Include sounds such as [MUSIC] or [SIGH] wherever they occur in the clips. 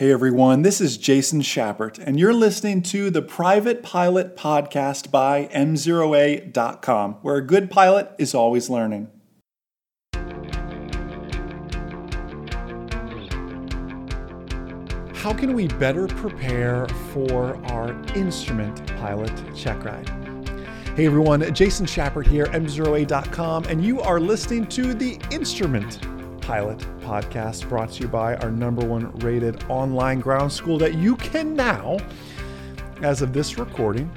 Hey everyone, this is Jason Schappert, and you're listening to the Private Pilot Podcast by M0A.com, where a good pilot is always learning. How can we better prepare for our instrument pilot check ride? Hey everyone, Jason Schappert here, M0A.com, and you are listening to the Instrument Pilot podcast brought to you by our number one rated online ground school that you can now, as of this recording,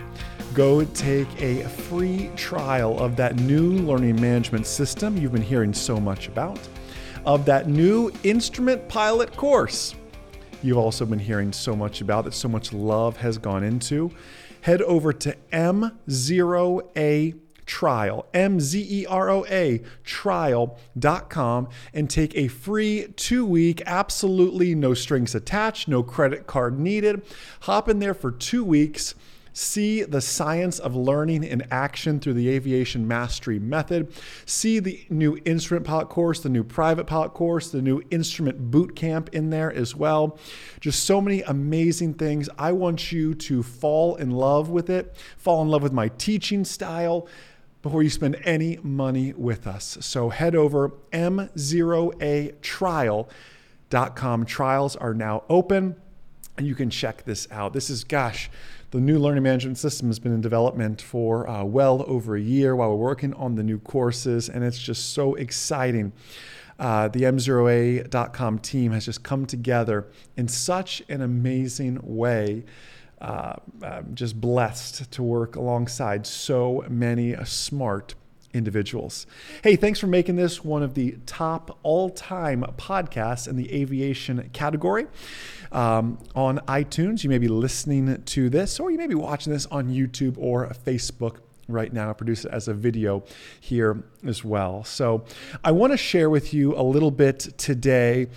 go take a free trial of that new learning management system you've been hearing so much about, of that new instrument pilot course you've also been hearing so much about, that so much love has gone into. Head over to M0A trial, M Z E R O A trial.com, and take a free two week, absolutely no strings attached, no credit card needed. Hop in there for two weeks. See the science of learning in action through the aviation mastery method. See the new instrument pilot course, the new private pilot course, the new instrument boot camp in there as well. Just so many amazing things. I want you to fall in love with it, fall in love with my teaching style before you spend any money with us. So head over m0atrial.com. Trials are now open and you can check this out. This is, gosh, the new learning management system has been in development for uh, well over a year while we're working on the new courses, and it's just so exciting. Uh, the M0A.com team has just come together in such an amazing way uh, I'm just blessed to work alongside so many smart individuals. Hey, thanks for making this one of the top all time podcasts in the aviation category. Um, on iTunes, you may be listening to this, or you may be watching this on YouTube or Facebook right now. I produce it as a video here as well. So, I want to share with you a little bit today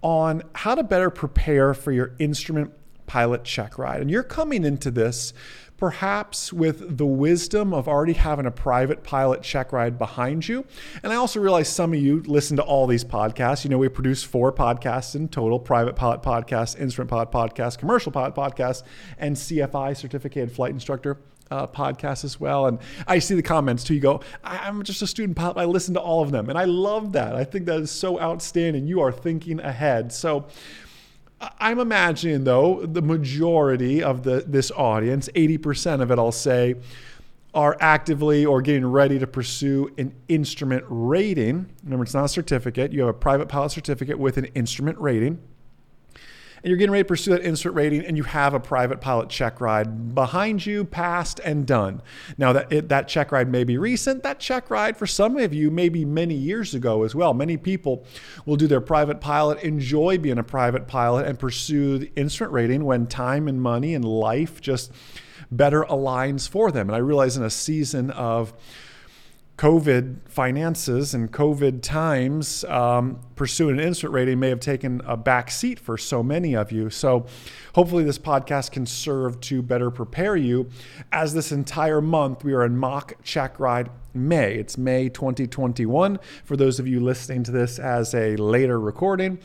on how to better prepare for your instrument pilot check ride. And you're coming into this perhaps with the wisdom of already having a private pilot check ride behind you. And I also realize some of you listen to all these podcasts. You know, we produce four podcasts in total private pilot podcast, instrument pilot podcast, commercial pilot podcast, and CFI certificated flight instructor. Uh, podcast as well. And I see the comments too. You go, I'm just a student pilot. I listen to all of them. And I love that. I think that is so outstanding. You are thinking ahead. So, I'm imagining though the majority of the this audience, 80% of it I'll say, are actively or getting ready to pursue an instrument rating. Remember, it's not a certificate. You have a private pilot certificate with an instrument rating and you're getting ready to pursue that instrument rating and you have a private pilot check ride behind you, passed and done. Now that it, that check ride may be recent, that check ride for some of you may be many years ago as well. Many people will do their private pilot, enjoy being a private pilot and pursue the instrument rating when time and money and life just better aligns for them. And I realize in a season of COVID finances and COVID times, um, pursuing an instrument rating may have taken a back seat for so many of you. So, hopefully, this podcast can serve to better prepare you. As this entire month, we are in mock check ride May. It's May 2021. For those of you listening to this as a later recording,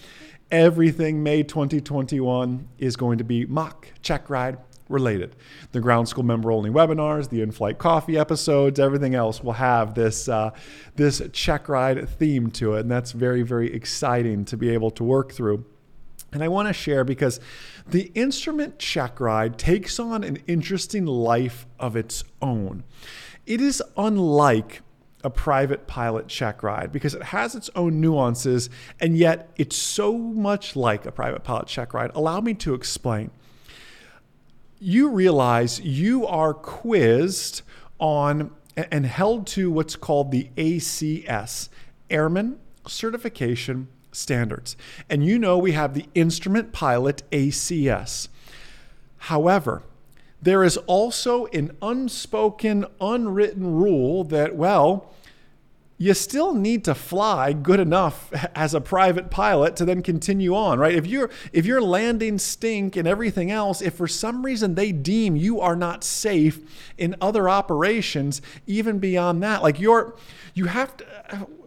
everything May 2021 is going to be mock check ride related. The ground school member only webinars, the in-flight coffee episodes, everything else will have this uh, this check ride theme to it, and that's very very exciting to be able to work through. And I want to share because the instrument check ride takes on an interesting life of its own. It is unlike a private pilot check ride because it has its own nuances and yet it's so much like a private pilot check ride. Allow me to explain you realize you are quizzed on and held to what's called the ACS, Airman Certification Standards. And you know we have the Instrument Pilot ACS. However, there is also an unspoken, unwritten rule that, well, you still need to fly good enough as a private pilot to then continue on, right? If you're if you're landing stink and everything else, if for some reason they deem you are not safe in other operations, even beyond that, like you're you have to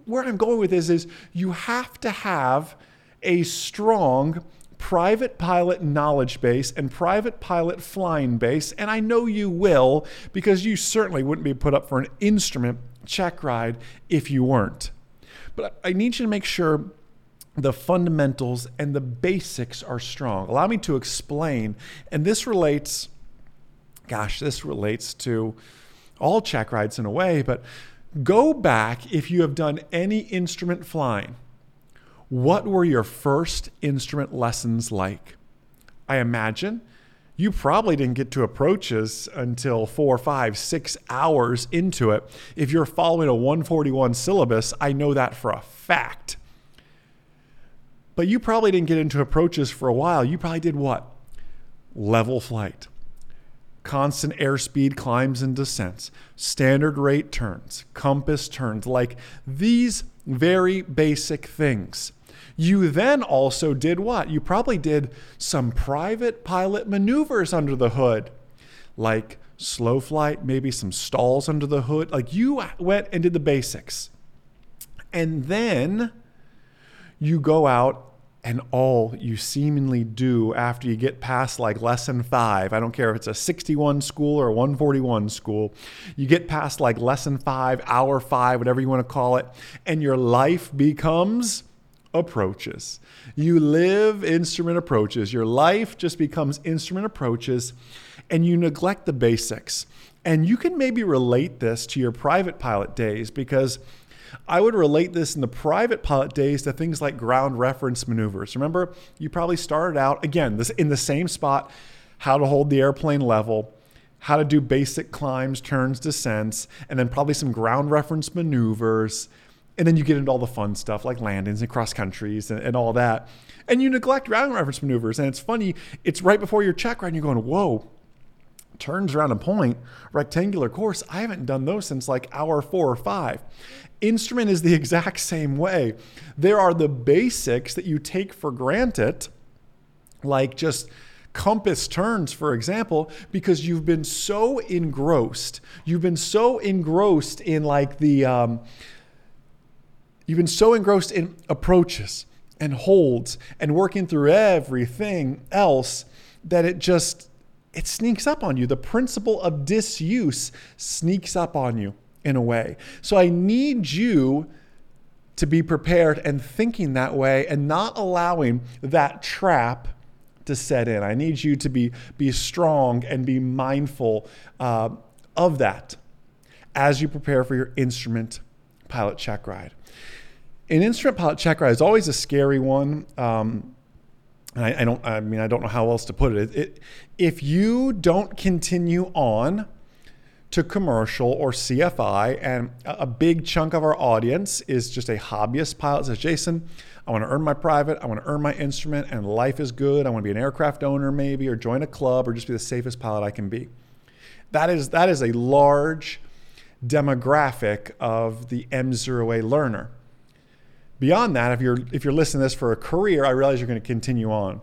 where I'm going with this is you have to have a strong private pilot knowledge base and private pilot flying base, and I know you will because you certainly wouldn't be put up for an instrument check ride if you weren't. But I need you to make sure the fundamentals and the basics are strong. Allow me to explain, and this relates, gosh, this relates to all check rides in a way, but go back if you have done any instrument flying. What were your first instrument lessons like? I imagine you probably didn't get to approaches until four, five, six hours into it. If you're following a 141 syllabus, I know that for a fact. But you probably didn't get into approaches for a while. You probably did what? Level flight, constant airspeed climbs and descents, standard rate turns, compass turns, like these very basic things. You then also did what? You probably did some private pilot maneuvers under the hood, like slow flight, maybe some stalls under the hood. Like you went and did the basics. And then you go out and all you seemingly do after you get past like lesson five, I don't care if it's a 61 school or a 141 school, you get past like lesson five, hour five, whatever you want to call it, and your life becomes approaches. You live instrument approaches. Your life just becomes instrument approaches, and you neglect the basics. And you can maybe relate this to your private pilot days because I would relate this in the private pilot days to things like ground reference maneuvers. Remember, you probably started out, again, this in the same spot, how to hold the airplane level, how to do basic climbs, turns, descents, and then probably some ground reference maneuvers and then you get into all the fun stuff like landings and cross countries and, and all that. And you neglect ground reference maneuvers. And it's funny, it's right before your check ride, and you're going, whoa, turns around a point, rectangular course. I haven't done those since like hour four or five. Instrument is the [LAUGHS] exact same way. There are the basics that you take for granted, like just compass turns, for example, because you've been so engrossed. You've been so engrossed in like the, um, You've been so engrossed in approaches and holds and working through everything else that it just it sneaks up on you. The principle of disuse sneaks up on you in a way. So I need you to be prepared and thinking that way and not allowing that trap to set in. I need you to be, be strong and be mindful uh, of that as you prepare for your instrument pilot check ride an instrument pilot ride is always a scary one. Um, I, I, don't. I mean, I don't know how else to put it. it. If you don't continue on to commercial or CFI, and a big chunk of our audience is just a hobbyist pilot, says Jason, I want to earn my private, I want to earn my instrument, and life is good. I want to be an aircraft owner, maybe, or join a club, or just be the safest pilot I can be. That is that is a large demographic of the M0A learner. Beyond that, if you're if you're listening to this for a career, I realize you're going to continue on.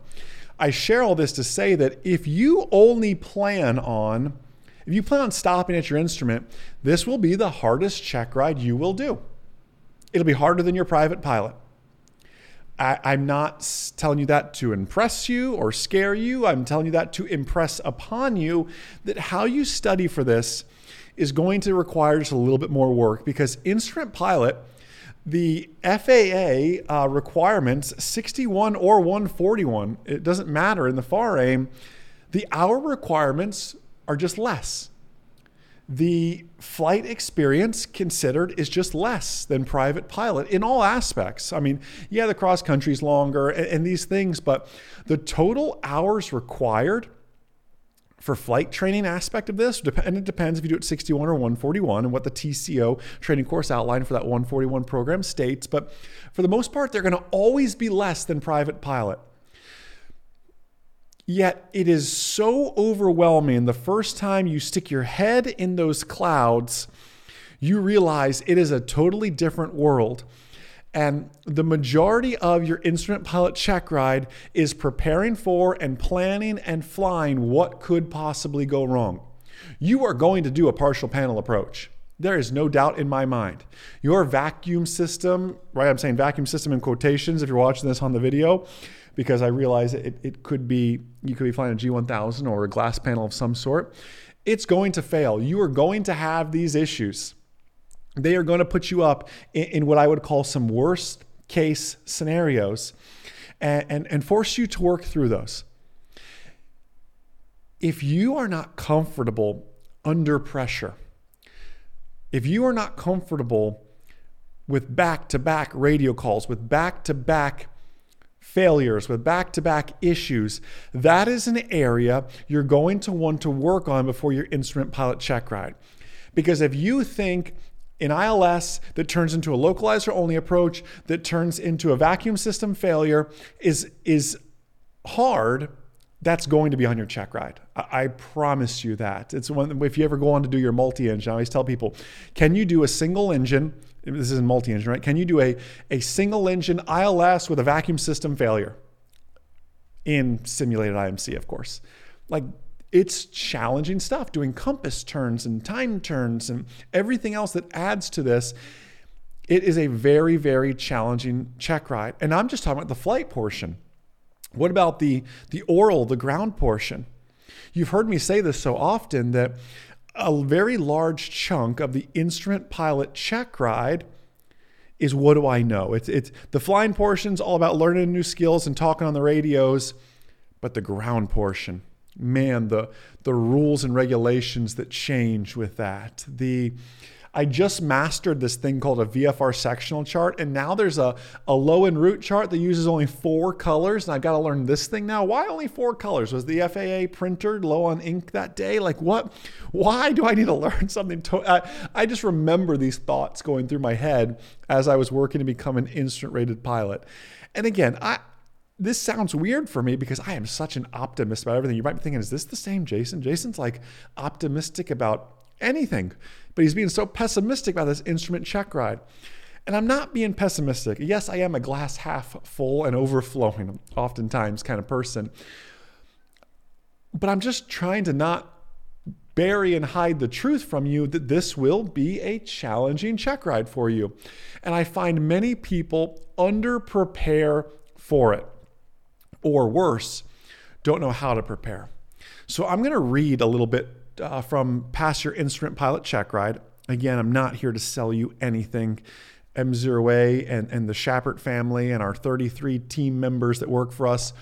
I share all this to say that if you only plan on if you plan on stopping at your instrument, this will be the hardest check ride you will do. It'll be harder than your private pilot. I, am not telling you that to impress you or scare you. I'm telling you that to impress upon you that how you study for this is going to require just a little bit more work because instrument pilot the FAA uh, requirements 61 or 141, it doesn't matter in the FAR AIM, the hour requirements are just less. The flight experience considered is just less than private pilot in all aspects. I mean, yeah, the cross country is longer and, and these things, but the total hours required for flight training aspect of this, and it depends if you do it 61 or 141 and what the TCO training course outline for that 141 program states. But for the most part, they're going to always be less than private pilot. Yet it is so overwhelming the first time you stick your head in those clouds, you realize it is a totally different world. And the majority of your instrument pilot check ride is preparing for and planning and flying what could possibly go wrong. You are going to do a partial panel approach. There is no doubt in my mind. Your vacuum system, right? I'm saying vacuum system in quotations if you're watching this on the video, because I realize it, it could be, you could be flying a G1000 or a glass panel of some sort. It's going to fail. You are going to have these issues. They are going to put you up in, in what I would call some worst case scenarios and, and, and force you to work through those. If you are not comfortable under pressure, if you are not comfortable with back to back radio calls, with back to back failures, with back to back issues, that is an area you're going to want to work on before your instrument pilot check ride. Because if you think in ILS that turns into a localizer only approach, that turns into a vacuum system failure, is, is hard that's going to be on your check ride. I, promise you that. It's one if you ever go on to do your multi-engine, I always tell people, can you do a single engine? This is a multi-engine, right? Can you do a, a single engine ILS with a vacuum system failure in simulated IMC, of course? Like it's challenging stuff doing compass turns and time turns and everything else that adds to this. It is a very, very challenging check ride. And I'm just talking about the flight portion. What about the, the oral, the ground portion? You've heard me say this so often that a very large chunk of the instrument pilot check ride is what do I know? It's, it's the flying portion's all about learning new skills and talking on the radios, but the ground portion, man, the the rules and regulations that change with that, the I just mastered this thing called a VFR sectional chart, and now there's a, a low en route chart that uses only four colors, and I've got to learn this thing now. Why only four colors? Was the FAA printer low on ink that day? Like what? Why do I need to [LAUGHS] learn something? To, I, I just remember these thoughts going through my head as I was working to become an instrument rated pilot. And again, I, this sounds weird for me because I am such an optimist about everything. You might be thinking, is this the same Jason? Jason's like optimistic about anything but he's being so pessimistic about this instrument check ride. And I'm not being pessimistic. Yes, I am a glass half full and overflowing, oftentimes kind of person. But I'm just trying to not bury and hide the truth from you that this will be a challenging check ride for you. And I find many people under prepare for it, or worse, don't know how to prepare. So I'm going to read a little bit uh, from Pass Your Instrument Pilot Check Ride. Again, I'm not here to sell you anything. M0A and, and the Schappert family and our 33 team members that work for us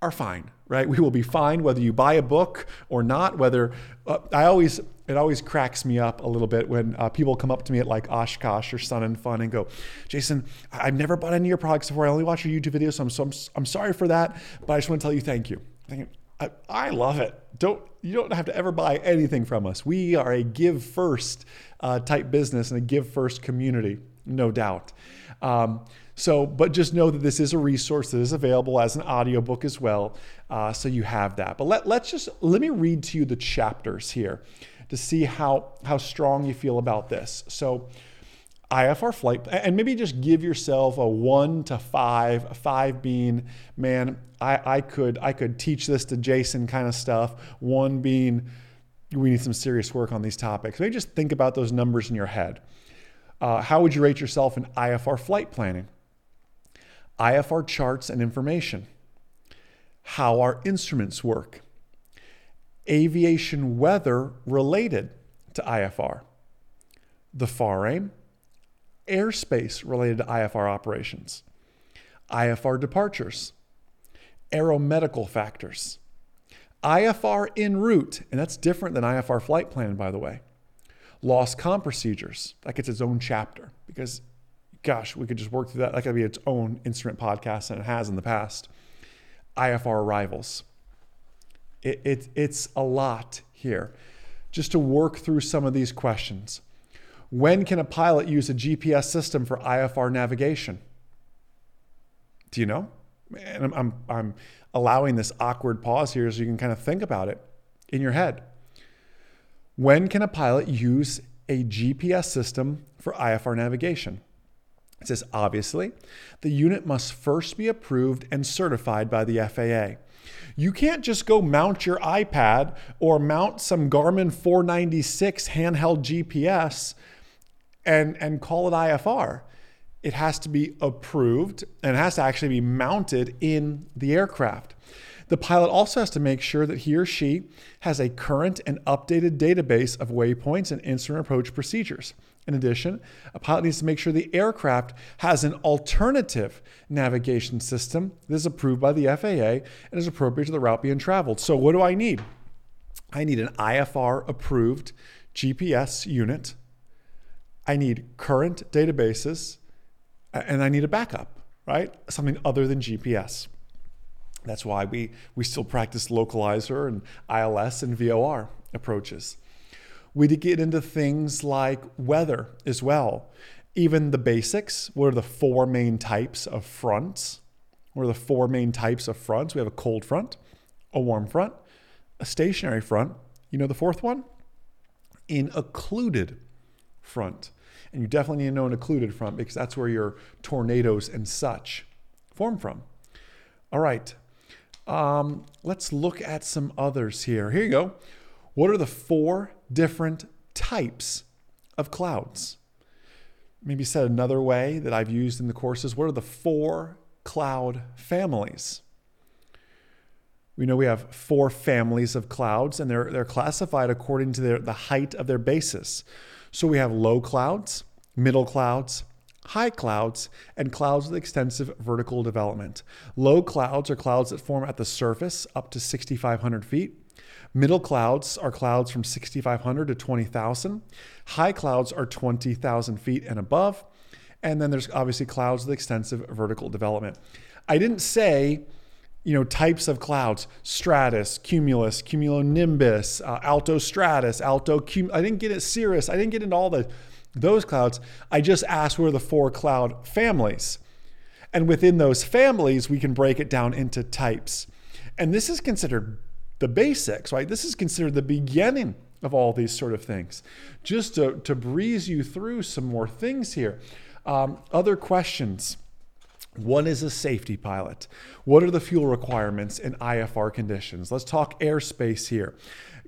are fine, right? We will be fine whether you buy a book or not. Whether uh, I always, it always cracks me up a little bit when uh, people come up to me at like Oshkosh or Sun and Fun and go, Jason, I've never bought any of your products before. I only watch your YouTube videos, so I'm, so I'm, I'm sorry for that. But I just want to tell you thank you. Thinking, I, I love it. Don't you don't have to ever buy anything from us. We are a give first uh, type business and a give first community, no doubt. Um, so, but just know that this is a resource that is available as an audiobook as well. Uh, so you have that. But let, let's just let me read to you the chapters here to see how how strong you feel about this. So IFR flight, and maybe just give yourself a one to five, five being, man, I, I could I could teach this to Jason kind of stuff. One being, we need some serious work on these topics. Maybe just think about those numbers in your head. Uh, how would you rate yourself in IFR flight planning? IFR charts and information. How our instruments work. Aviation weather related to IFR. The FAR AIM airspace related to IFR operations, IFR departures, aeromedical factors, IFR en route, and that's different than IFR flight plan, by the way. Loss com procedures, that gets its own chapter because, gosh, we could just work through that. That could be its own instrument podcast, and it has in the past. IFR arrivals. It, it, it's a lot here just to work through some of these questions. When can a pilot use a GPS system for IFR navigation? Do you know? And I'm, I'm, I'm allowing this awkward pause here so you can kind of think about it in your head. When can a pilot use a GPS system for IFR navigation? It says, obviously, the unit must first be approved and certified by the FAA. You can't just go mount your iPad or mount some Garmin 496 handheld GPS and, and call it IFR. it has to be approved and it has to actually be mounted in the aircraft. The pilot also has to make sure that he or she has a current and updated database of waypoints and instrument approach procedures. In addition, a pilot needs to make sure the aircraft has an alternative navigation system that is approved by the FAA and is appropriate to the route being traveled. So, what do I need? I need an IFR approved GPS unit. I need current databases and I need a backup, right? Something other than GPS. That's why we, we still practice localizer and ILS and VOR approaches. We did get into things like weather as well. Even the basics. What are the four main types of fronts? What are the four main types of fronts? We have a cold front, a warm front, a stationary front. You know the fourth one? An occluded front. And you definitely need to know an occluded front because that's where your tornadoes and such form from. All right. Um, let's look at some others here. Here you go. What are the four different types of clouds? Maybe said another way that I've used in the courses. What are the four cloud families? We know we have four families of clouds, and they're, they're classified according to their, the height of their basis. So we have low clouds, middle clouds, high clouds, and clouds with extensive vertical development. Low clouds are clouds that form at the surface up to 6,500 feet. Middle clouds are clouds from 6,500 to 20,000. High clouds are 20,000 feet and above. And then there's obviously clouds with extensive vertical development. I didn't say you know, types of clouds, stratus, cumulus, cumulonimbus, uh, alto stratus, alto cum. I didn't get it cirrus. I didn't get into all the those clouds. I just asked where the four cloud families. And within those families, we can break it down into types. And this is considered the basics, right? This is considered the beginning of all these sort of things. Just to, to breeze you through some more things here. Um, other questions what is a safety pilot? What are the fuel requirements in IFR conditions? Let's talk airspace here.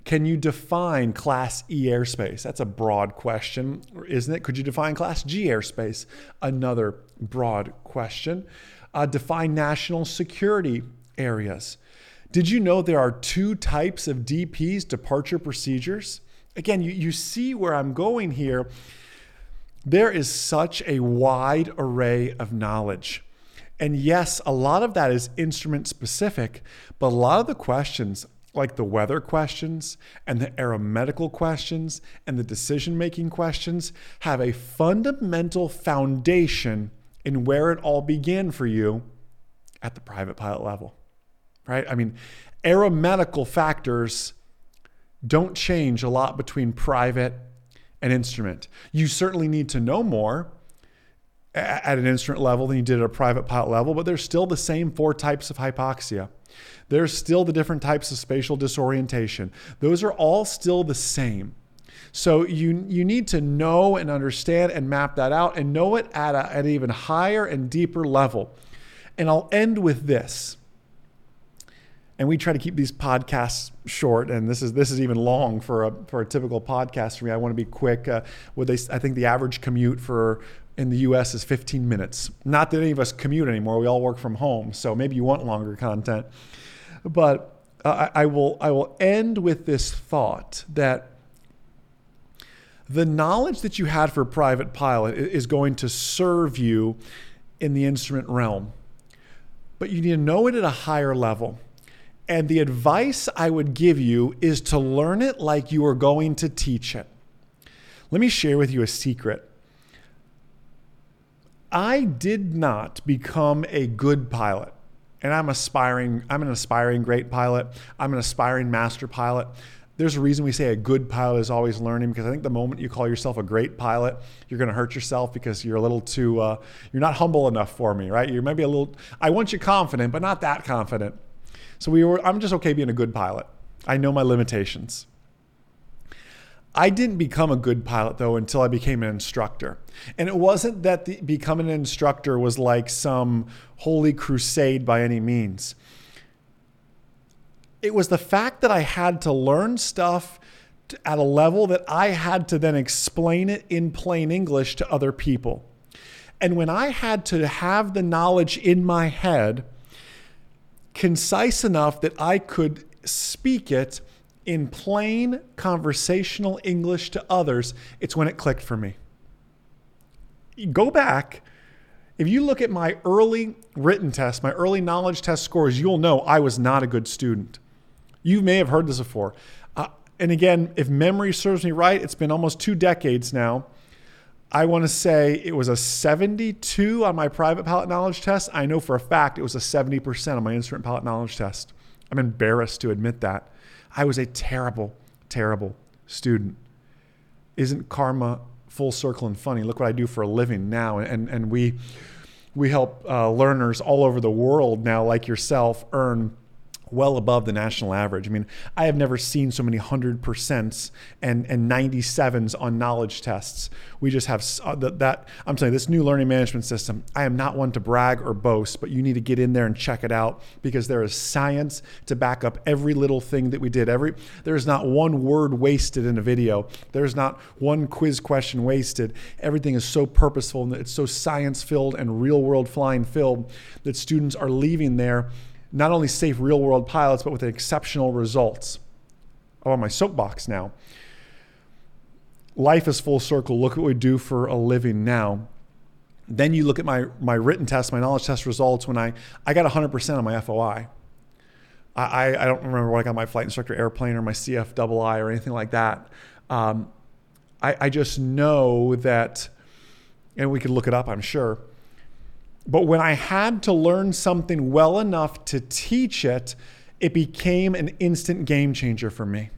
Can you define Class E airspace? That's a broad question, isn't it? Could you define Class G airspace? Another broad question. Uh, define national security areas. Did you know there are two types of DPs, departure procedures? Again, you, you see where I'm going here. There is such a wide array of knowledge. And yes, a lot of that is instrument specific, but a lot of the questions, like the weather questions and the aeromedical questions and the decision making questions, have a fundamental foundation in where it all began for you at the private pilot level, right? I mean, aeromedical factors don't change a lot between private and instrument. You certainly need to know more at an instrument level than you did at a private pilot level, but there's still the same four types of hypoxia. There's still the different types of spatial disorientation. Those are all still the same. So you you need to know and understand and map that out and know it at, a, at an even higher and deeper level. And I'll end with this. And we try to keep these podcasts short, and this is this is even long for a for a typical podcast for me. I want to be quick. Uh, they? I think the average commute for in the US is 15 minutes. Not that any of us commute anymore, we all work from home, so maybe you want longer content. But uh, I, will, I will end with this thought that the knowledge that you had for private pilot is going to serve you in the instrument realm, but you need to know it at a higher level. And the advice I would give you is to learn it like you are going to teach it. Let me share with you a secret. I did not become a good pilot. And I'm aspiring, I'm an aspiring great pilot. I'm an aspiring master pilot. There's a reason we say a good pilot is always learning because I think the moment you call yourself a great pilot, you're going to hurt yourself because you're a little too, uh, you're not humble enough for me, right? You're maybe a little, I want you confident, but not that confident. So we were, I'm just okay being a good pilot. I know my limitations. I didn't become a good pilot though until I became an instructor. And it wasn't that the, becoming an instructor was like some holy crusade by any means. It was the fact that I had to learn stuff at a level that I had to then explain it in plain English to other people. And when I had to have the knowledge in my head, concise enough that I could speak it in plain conversational English to others, it's when it clicked for me. Go back. If you look at my early written test, my early knowledge test scores, you'll know I was not a good student. You may have heard this before. Uh, and again, if memory serves me right, it's been almost two decades now. I want to say it was a 72 on my private pilot knowledge test. I know for a fact it was a 70% on my instrument pilot knowledge test. I'm embarrassed to admit that. I was a terrible, terrible student. Isn't karma full circle and funny? Look what I do for a living now. And, and we, we help uh, learners all over the world now, like yourself, earn well above the national average. I mean, I have never seen so many 100% and, and 97s on knowledge tests. We just have uh, that, I'm saying this new learning management system, I am not one to brag or boast, but you need to get in there and check it out because there is science to back up every little thing that we did. Every There's not one word wasted in a video. There's not one quiz question wasted. Everything is so purposeful and it's so science filled and real world flying filled that students are leaving there not only safe real world pilots, but with exceptional results. I'm on my soapbox now. Life is full circle. Look what we do for a living now. Then you look at my, my written test, my knowledge test results when I, I got 100% on my FOI. I, I don't remember what I got my flight instructor airplane or my CFII or anything like that. Um, I, I just know that, and we could look it up, I'm sure but when I had to learn something well enough to teach it, it became an instant game changer for me.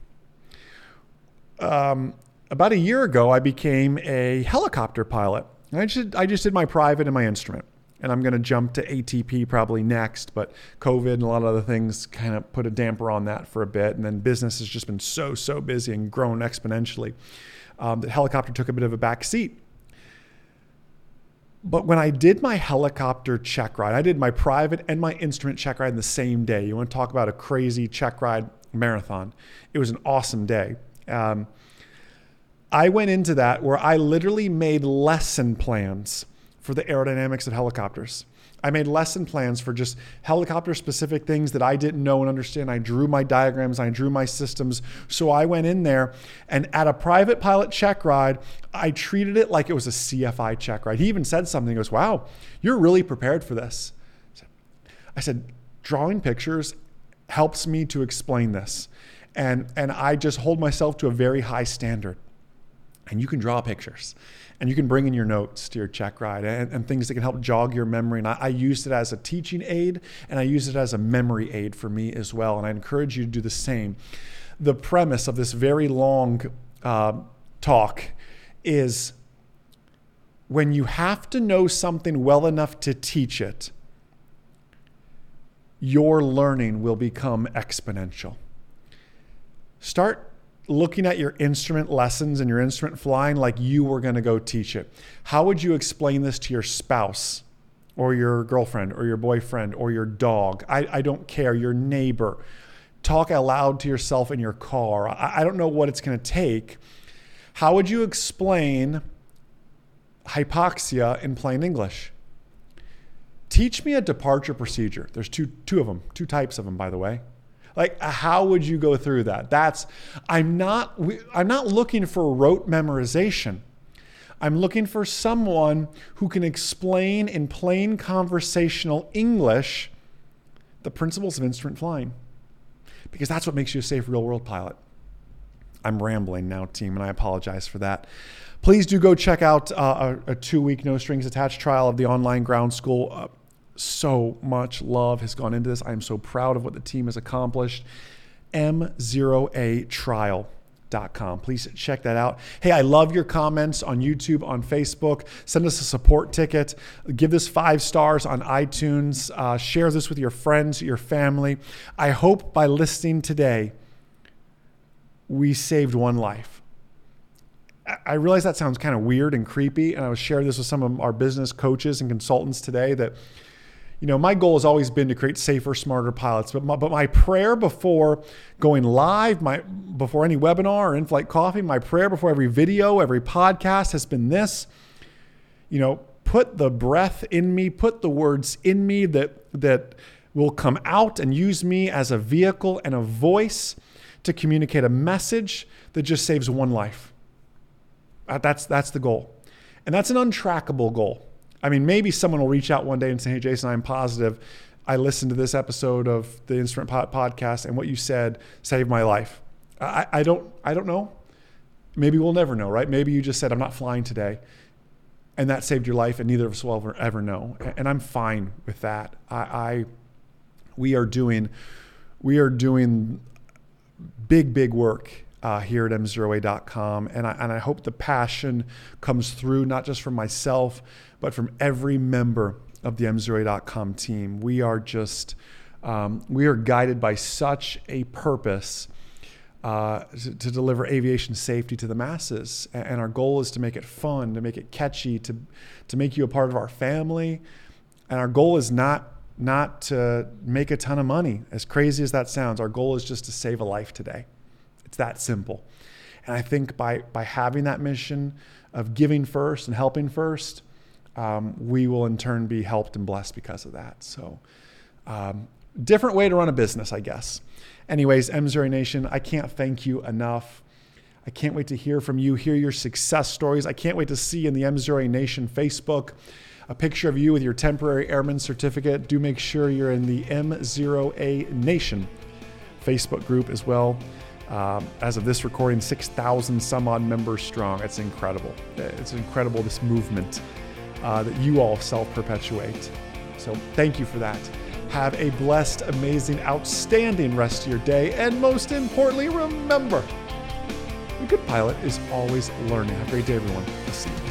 Um, about a year ago, I became a helicopter pilot. I just, I just did my private and my instrument. And I'm going to jump to ATP probably next, but COVID and a lot of other things kind of put a damper on that for a bit. And then business has just been so, so busy and grown exponentially um, helicopter took a bit of a back seat. But when I did my helicopter check ride, I did my private and my instrument check ride in the same day. You want to talk about a crazy check ride marathon? It was an awesome day. Um, I went into that where I literally made lesson plans for the aerodynamics of helicopters. I made lesson plans for just helicopter specific things that I didn't know and understand. I drew my diagrams, I drew my systems. So I went in there and at a private pilot check ride, I treated it like it was a CFI check ride. He even said something, he goes, Wow, you're really prepared for this. I said, Drawing pictures helps me to explain this. And, and I just hold myself to a very high standard. And you can draw pictures and you can bring in your notes to your check ride and, and things that can help jog your memory. And I, I used it as a teaching aid and I use it as a memory aid for me as well. And I encourage you to do the same. The premise of this very long uh, talk is when you have to know something well enough to teach it, your learning will become exponential. Start looking at your instrument lessons and your instrument flying like you were going to go teach it. How would you explain this to your spouse or your girlfriend or your boyfriend or your dog? I, I don't care, your neighbor. Talk aloud to yourself in your car. I, I don't know what it's going to take. How would you explain hypoxia in plain English? Teach me a departure procedure. There's two, two of them, two types of them, by the way. Like, how would you go through that? That's, I'm not, I'm not looking for rote memorization. I'm looking for someone who can explain in plain conversational English the principles of instrument flying. Because that's what makes you a safe real world pilot. I'm rambling now, team, and I apologize for that. Please do go check out uh, a, a two week no strings attached trial of the online ground school. Uh, so much love has gone into this. I am so proud of what the team has accomplished. M0atrial.com. Please check that out. Hey, I love your comments on YouTube, on Facebook. Send us a support ticket. Give this five stars on iTunes. Uh, share this with your friends, your family. I hope by listening today, we saved one life. I realize that sounds kind of weird and creepy, and I was sharing this with some of our business coaches and consultants today that you know, my goal has always been to create safer, smarter pilots. But my, but my prayer before going live, my before any webinar or in-flight coffee, my prayer before every video, every podcast has been this. You know, put the breath in me, put the words in me that, that will come out and use me as a vehicle and a voice to communicate a message that just saves one life. That's, that's the goal. And that's an untrackable goal. I mean, maybe someone will reach out one day and say, Hey, Jason, I'm positive. I listened to this episode of the Instrument Podcast and what you said saved my life. I, I, don't, I don't know. Maybe we'll never know, right? Maybe you just said, I'm not flying today. And that saved your life, and neither of us will ever, ever know. And I'm fine with that. I, I we are doing, we are doing big, big work uh, here at m0a.com. And I, and I hope the passion comes through, not just from myself, but from every member of the m0a.com team. We are just, um, we are guided by such a purpose uh, to, to, deliver aviation safety to the masses. And our goal is to make it fun, to make it catchy, to, to make you a part of our family. And our goal is not not to make a ton of money. As crazy as that sounds, our goal is just to save a life today. It's that simple. And I think by, by having that mission of giving first and helping first, um, we will in turn be helped and blessed because of that. So, um, different way to run a business, I guess. Anyways, M0A Nation, I can't thank you enough. I can't wait to hear from you, hear your success stories. I can't wait to see in the M0A Nation Facebook a picture of you with your temporary airman certificate. Do make sure you're in the M0A Nation Facebook group as well. Um, as of this recording, 6,000 some odd members strong. It's incredible. It's incredible, this movement uh, that you all self perpetuate. So thank you for that. Have a blessed, amazing, outstanding rest of your day. And most importantly, remember the good pilot is always learning. Have a great day, everyone. We'll see you.